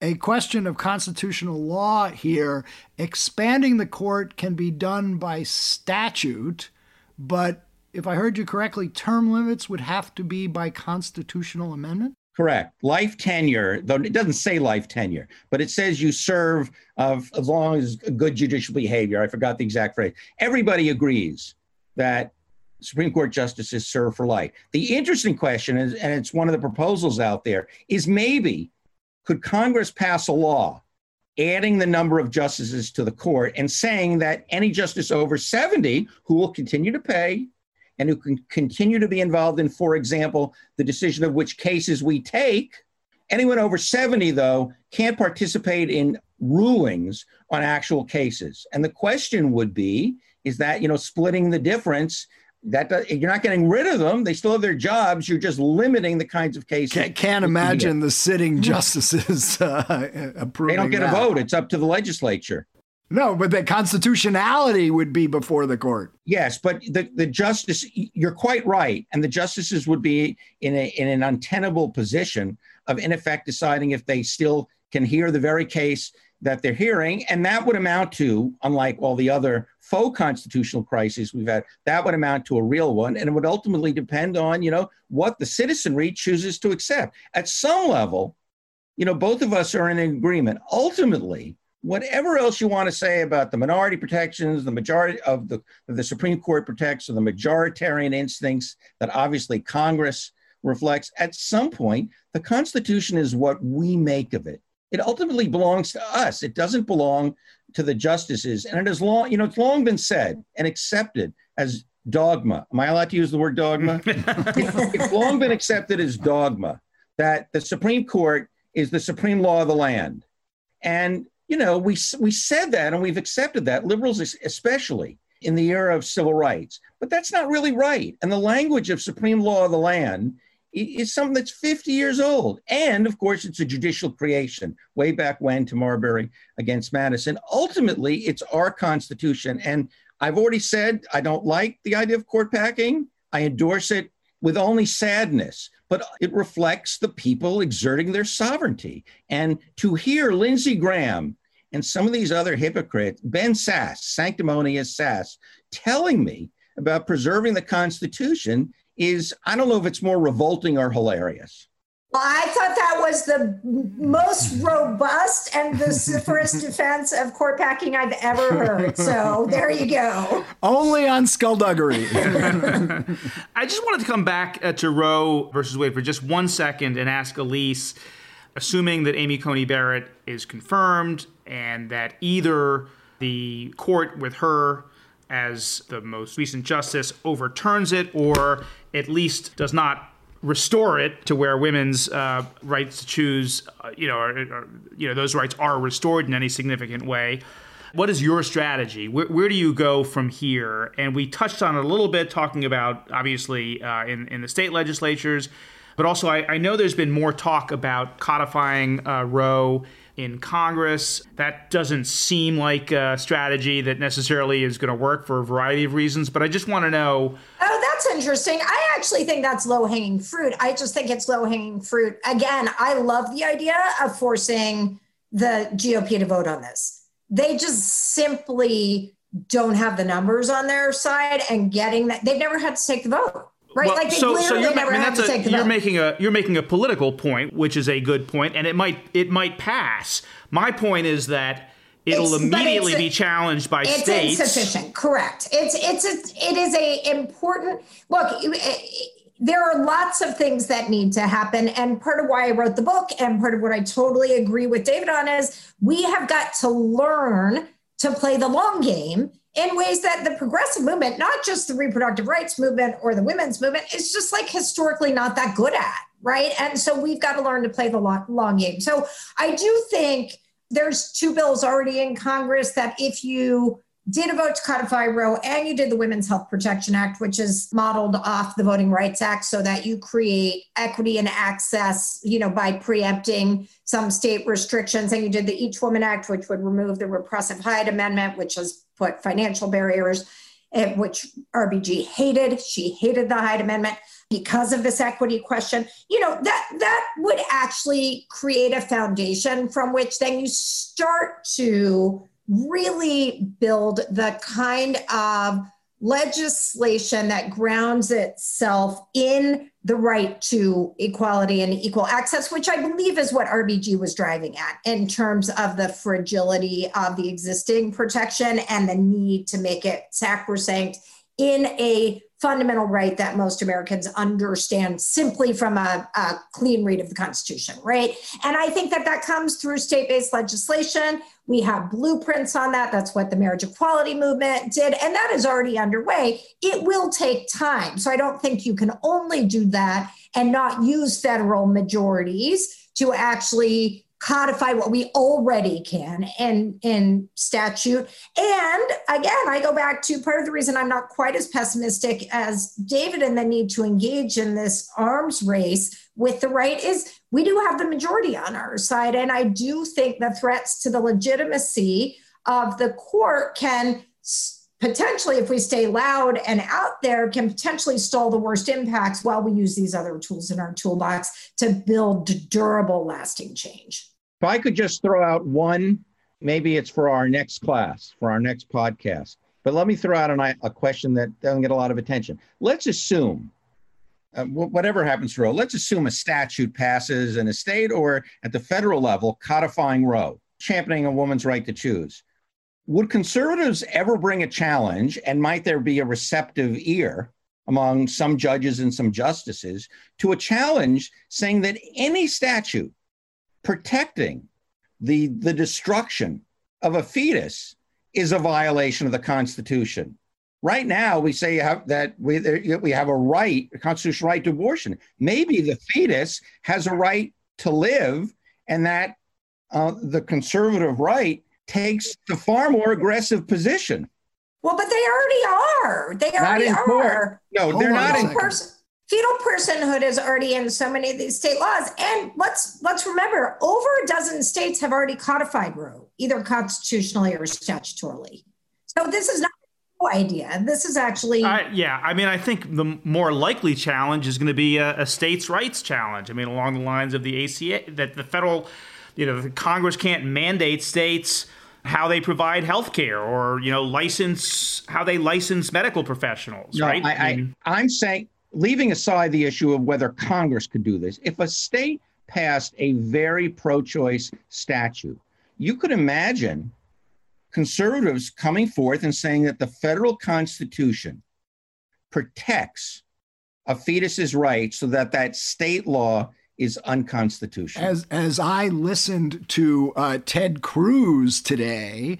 C: a question of constitutional law here. Expanding the court can be done by statute, but if I heard you correctly, term limits would have to be by constitutional amendment?
F: Correct. Life tenure, though it doesn't say life tenure, but it says you serve of as long as good judicial behavior. I forgot the exact phrase. Everybody agrees that Supreme Court justices serve for life. The interesting question is, and it's one of the proposals out there, is maybe could Congress pass a law adding the number of justices to the court and saying that any justice over 70 who will continue to pay and who can continue to be involved in, for example, the decision of which cases we take, anyone over 70, though, can't participate in rulings on actual cases. And the question would be is that, you know, splitting the difference that does, you're not getting rid of them. They still have their jobs. You're just limiting the kinds of cases.
C: Can't, can't imagine the sitting *laughs* justices *laughs* uh, approving.
F: They don't get
C: that.
F: a vote. It's up to the legislature.
C: No, but the constitutionality would be before the court.
F: Yes, but the, the justice, you're quite right. And the justices would be in, a, in an untenable position of, in effect, deciding if they still can hear the very case that they're hearing. And that would amount to, unlike all the other faux constitutional crises we've had, that would amount to a real one. And it would ultimately depend on, you know, what the citizenry chooses to accept. At some level, you know, both of us are in agreement. Ultimately, whatever else you want to say about the minority protections, the majority of the, the Supreme Court protects, or the majoritarian instincts that obviously Congress reflects, at some point, the Constitution is what we make of it it ultimately belongs to us. It doesn't belong to the justices. And it has long, you know, it's long been said and accepted as dogma. Am I allowed to use the word dogma? *laughs* it's long been accepted as dogma that the Supreme Court is the supreme law of the land. And, you know, we, we said that and we've accepted that, liberals especially in the era of civil rights. But that's not really right. And the language of supreme law of the land is something that's 50 years old. And of course, it's a judicial creation way back when to Marbury against Madison. Ultimately, it's our Constitution. And I've already said I don't like the idea of court packing. I endorse it with only sadness, but it reflects the people exerting their sovereignty. And to hear Lindsey Graham and some of these other hypocrites, Ben Sasse, sanctimonious Sasse, telling me about preserving the Constitution is I don't know if it's more revolting or hilarious.
E: Well, I thought that was the most robust and vociferous *laughs* defense of court packing I've ever heard. So there you go.
C: Only on skullduggery. *laughs* *laughs*
D: I just wanted to come back uh, to Roe versus Wade for just one second and ask Ilyse, assuming that Amy Coney Barrett is confirmed and that either the court with her as the most recent justice overturns it or at least does not restore it to where women's uh, rights to choose, uh, you know, are, are, you know, those rights are restored in any significant way. What is your strategy? Where, where, do you go from here? And we touched on it a little bit, talking about obviously uh, in in the state legislatures, but also I, I, know there's been more talk about codifying uh, Roe in Congress. That doesn't seem like a strategy that necessarily is going to work for a variety of reasons. But I just want to know.
E: Oh, that's interesting. I actually think that's low hanging fruit. I just think it's low hanging fruit. Again, I love the idea of forcing the GOP to vote on this. They just simply don't have the numbers on their side and getting that. They've never had to take the vote right?
D: Well, like they so, literally so you're, never I mean, to a, take You're making a you're making a political point, which is a good point, and it might it might pass. My point is that it'll it's, immediately be challenged by
E: it's
D: states.
E: It's insufficient. Correct. It's it's a, it is a important look. Eh, there are lots of things that need to happen, and part of why I wrote the book, and part of what I totally agree with David on is we have got to learn to play the long game in ways that the progressive movement, not just the reproductive rights movement or the women's movement, is just like historically not that good at, right? And so we've got to learn to play the long, long game. So I do think there's two bills already in Congress that if you did a vote to codify Roe and you did the Women's Health Protection Act, which is modeled off the Voting Rights Act so that you create equity and access, you know, by preempting some state restrictions. And you did the Each Woman Act, which would remove the repressive Hyde Amendment, which has put financial barriers, eh, which RBG hated. She hated the Hyde Amendment because of this equity question. You know, that that would actually create a foundation from which then you start to really build the kind of legislation that grounds itself in the right to equality and equal access, which I believe is what RBG was driving at in terms of the fragility of the existing protection and the need to make it sacrosanct in a fundamental right that most Americans understand simply from a, a, clean read of the Constitution, right? And I think that that comes through state based legislation. We have blueprints on that. That's what the marriage equality movement did. And that is already underway. It will take time. So I don't think you can only do that and not use federal majorities to actually codify what we already can in in statute and again i go back to part of the reason i'm not quite as pessimistic as david and the need to engage in this arms race with the right is we do have the majority on our side and i do think the threats to the legitimacy of the court can potentially, if we stay loud and out there, can potentially stall the worst impacts while we use these other tools in our toolbox to build durable, lasting change.
F: If I could just throw out one, maybe it's for our next class, for our next podcast, but let me throw out an, a question that doesn't get a lot of attention. Let's assume. Uh, whatever happens to Roe, let's assume a statute passes in a state or at the federal level codifying Roe, championing a woman's right to choose would conservatives ever bring a challenge, and might there be a receptive ear among some judges and some justices to a challenge saying that any statute protecting the, the destruction of a fetus is a violation of the Constitution? Right now, we say have, that we, we have a right, a constitutional right to abortion. Maybe the fetus has a right to live, and that uh, the conservative right takes the far more aggressive position.
E: Well, but they already are. They already are.
F: No, they're not in
E: person. Fetal personhood is already in so many of these state laws, and let's let's remember, over a dozen states have already codified Roe, either constitutionally or statutorily. So this is not a new idea. This is actually.
D: Uh, yeah, I mean, I think the more likely challenge is going to be a, a, states' rights challenge. I mean, along the lines of the ACA, that the federal, you know, Congress can't mandate states how they provide health care or you know license how they license medical professionals
F: no,
D: right
F: I, I, mean, i'm saying leaving aside the issue of whether congress could do this if a state passed a very pro-choice statute you could imagine conservatives coming forth and saying that the federal constitution protects a fetus's rights so that that state law is unconstitutional.
C: As as I listened to uh, Ted Cruz today,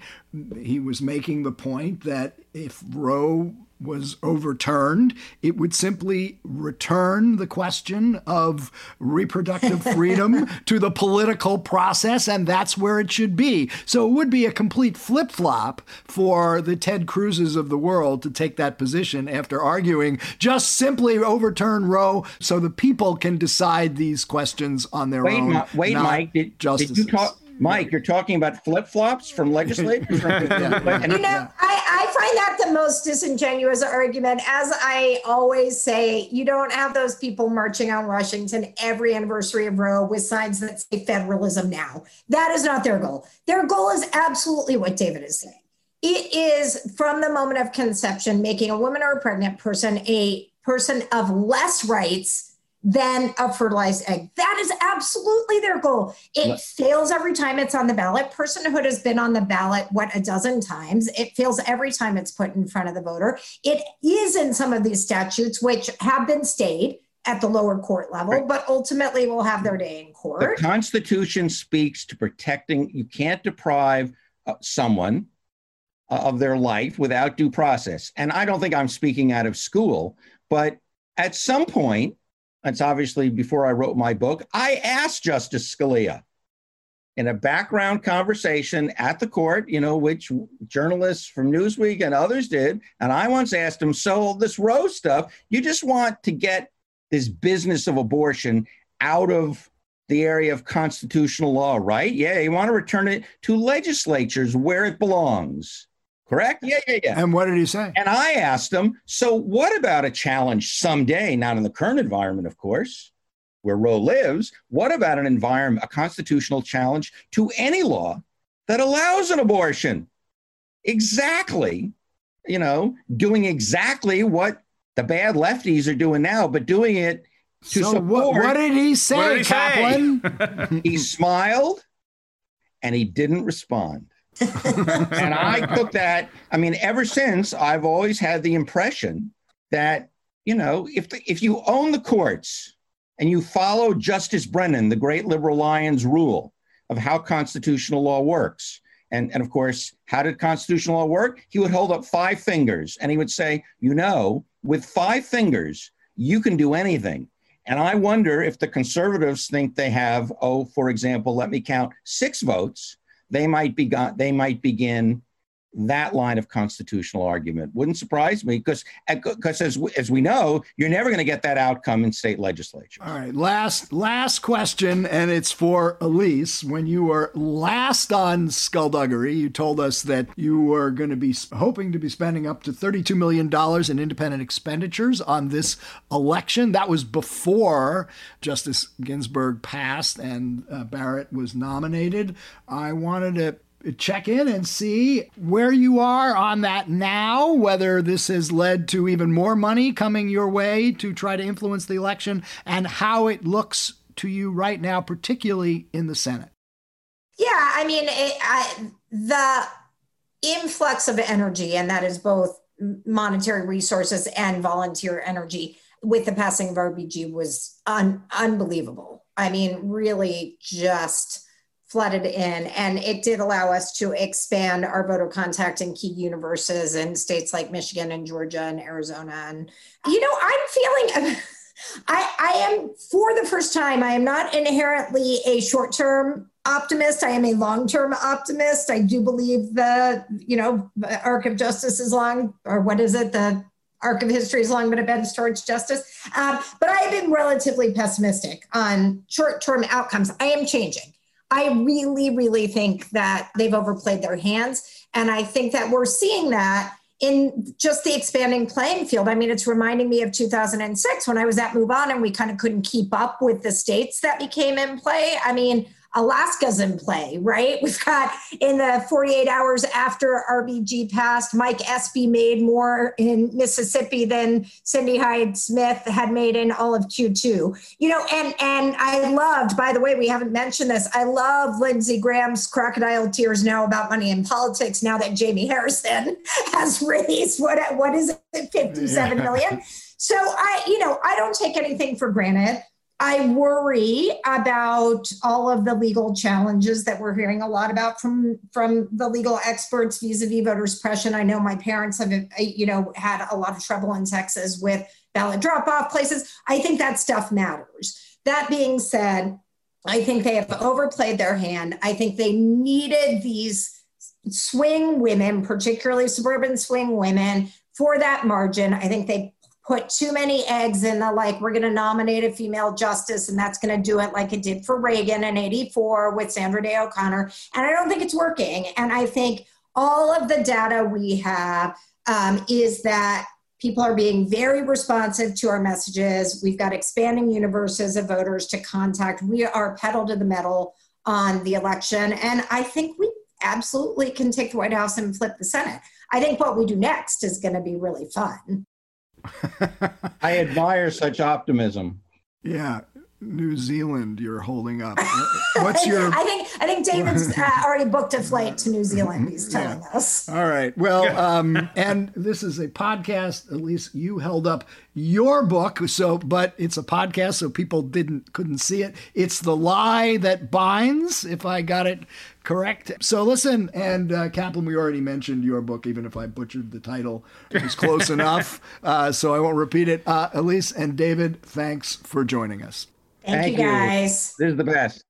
C: he was making the point that if Roe was overturned, it would simply return the question of reproductive *laughs* freedom to the political process, and that's where it should be. So it would be a complete flip flop for the Ted Cruzes of the world to take that position after arguing just simply overturn Roe so the people can decide these questions on their
F: wait,
C: own.
F: Ma- wait, Mike, did, did you talk? Mike, you're talking about flip flops from legislators? *laughs*
E: you know, I, I find that the most disingenuous argument. As I always say, you don't have those people marching on Washington every anniversary of Roe with signs that say federalism now. That is not their goal. Their goal is absolutely what David is saying. It is from the moment of conception, making a woman or a pregnant person a person of less rights than a fertilized egg. That is absolutely their goal. It fails every time it's on the ballot. Personhood has been on the ballot, what, a dozen times. It fails every time it's put in front of the voter. It is in some of these statutes, which have been stayed at the lower court level, right. but ultimately will have their day in court.
F: The Constitution speaks to protecting, you can't deprive uh, someone uh, of their life without due process. And I don't think I'm speaking out of school, but at some point, it's obviously before I wrote my book, I asked Justice Scalia in a background conversation at the court, you know, which journalists from Newsweek and others did. And I once asked him, so this Roe stuff, you just want to get this business of abortion out of the area of constitutional law, right? Yeah, you want to return it to legislatures where it belongs. Correct? Yeah, yeah, yeah.
C: And what did he say?
F: And I asked him, so what about a challenge someday, not in the current environment, of course, where Roe lives? What about an environment, a constitutional challenge to any law that allows an abortion? Exactly, you know, doing exactly what the bad lefties are doing now, but doing it to
C: so
F: support.
C: What, what did he say,
D: did he
C: Kaplan?
D: say? *laughs*
F: he smiled and he didn't respond *laughs* and I took that. I mean, ever since, I've always had the impression that you know, if the, if you own the courts and you follow Justice Brennan, the great liberal lion's rule of how constitutional law works, and and of course, how did constitutional law work? He would hold up five fingers and he would say, you know, with five fingers, you can do anything. And I wonder if the conservatives think they have, oh, for example, let me count six votes they might be they might begin that line of constitutional argument. Wouldn't surprise me because because as we, as we know, you're never going to get that outcome in state legislature.
C: All right, last last question, and it's for Ilyse. When you were last on Skullduggery, you told us that you were going to be hoping to be spending up to 32 million dollars in independent expenditures on this election. That was before Justice Ginsburg passed and uh, Barrett was nominated. I wanted to check in and see where you are on that now, whether this has led to even more money coming your way to try to influence the election, and how it looks to you right now, particularly in the Senate.
E: Yeah, I mean, it, I, the influx of energy, and that is both monetary resources and volunteer energy with the passing of RBG was un- unbelievable. I mean, really just flooded in and it did allow us to expand our voter contact in key universes in states like michigan and georgia and arizona. And you know i'm feeling *laughs* I, I am for the first time i am not inherently a short-term optimist. I am a long-term optimist. I do believe the you know the arc of justice is long or what is it? The arc of history is long but it bends towards justice. Um, but i have been relatively pessimistic on short-term outcomes. I am changing I really, really think that they've overplayed their hands. And I think that we're seeing that in just the expanding playing field. I mean, it's reminding me of 2006 when I was at MoveOn and we kind of couldn't keep up with the states that became in play. I mean, Alaska's in play, right? *laughs* We've got in the 48 hours after RBG passed, Mike Espy made more in Mississippi than Cindy Hyde Smith had made in all of Q2. You know, and and I loved, by the way, we haven't mentioned this. I love Lindsey Graham's crocodile tears now about money in politics now that Jamie Harrison *laughs* has raised what what is it, 57 million. So I, you know, I don't take anything for granted. I worry about all of the legal challenges that we're hearing a lot about from from the legal experts vis-a-vis voter suppression. I know my parents have, uh, you know, had a lot of trouble in Texas with ballot drop-off places. I think that stuff matters. That being said, I think they have overplayed their hand. I think they needed these swing women, particularly suburban swing women, for that margin. I think they put too many eggs in the like we're going to nominate a female justice and that's going to do it like it did for reagan in 84 with sandra day o'connor. And i don't think it's working. And i think all of the data we have um, is that people are being very responsive to our messages. We've got expanding universes of voters to contact. We are pedal to the metal on the election. And i think we absolutely can take the white house and flip the senate. I think what we do next is going to be really fun
F: I admire such optimism.
C: Yeah. New Zealand you're holding up. *laughs* What's your
E: I think I think David's *laughs* uh, already booked a flight to New Zealand he's telling yeah. us.
C: All right. Well, um and this is a podcast at least you held up your book so but it's a podcast so people didn't couldn't see it. It's The Lie That Binds if I got it correct. So listen, and uh, Kaplan, we already mentioned your book, even if I butchered the title. It was close *laughs* enough, uh, so I won't repeat it. Uh, Ilyse and David, thanks for joining us.
E: Thank, Thank you, guys.
F: You. This is the best.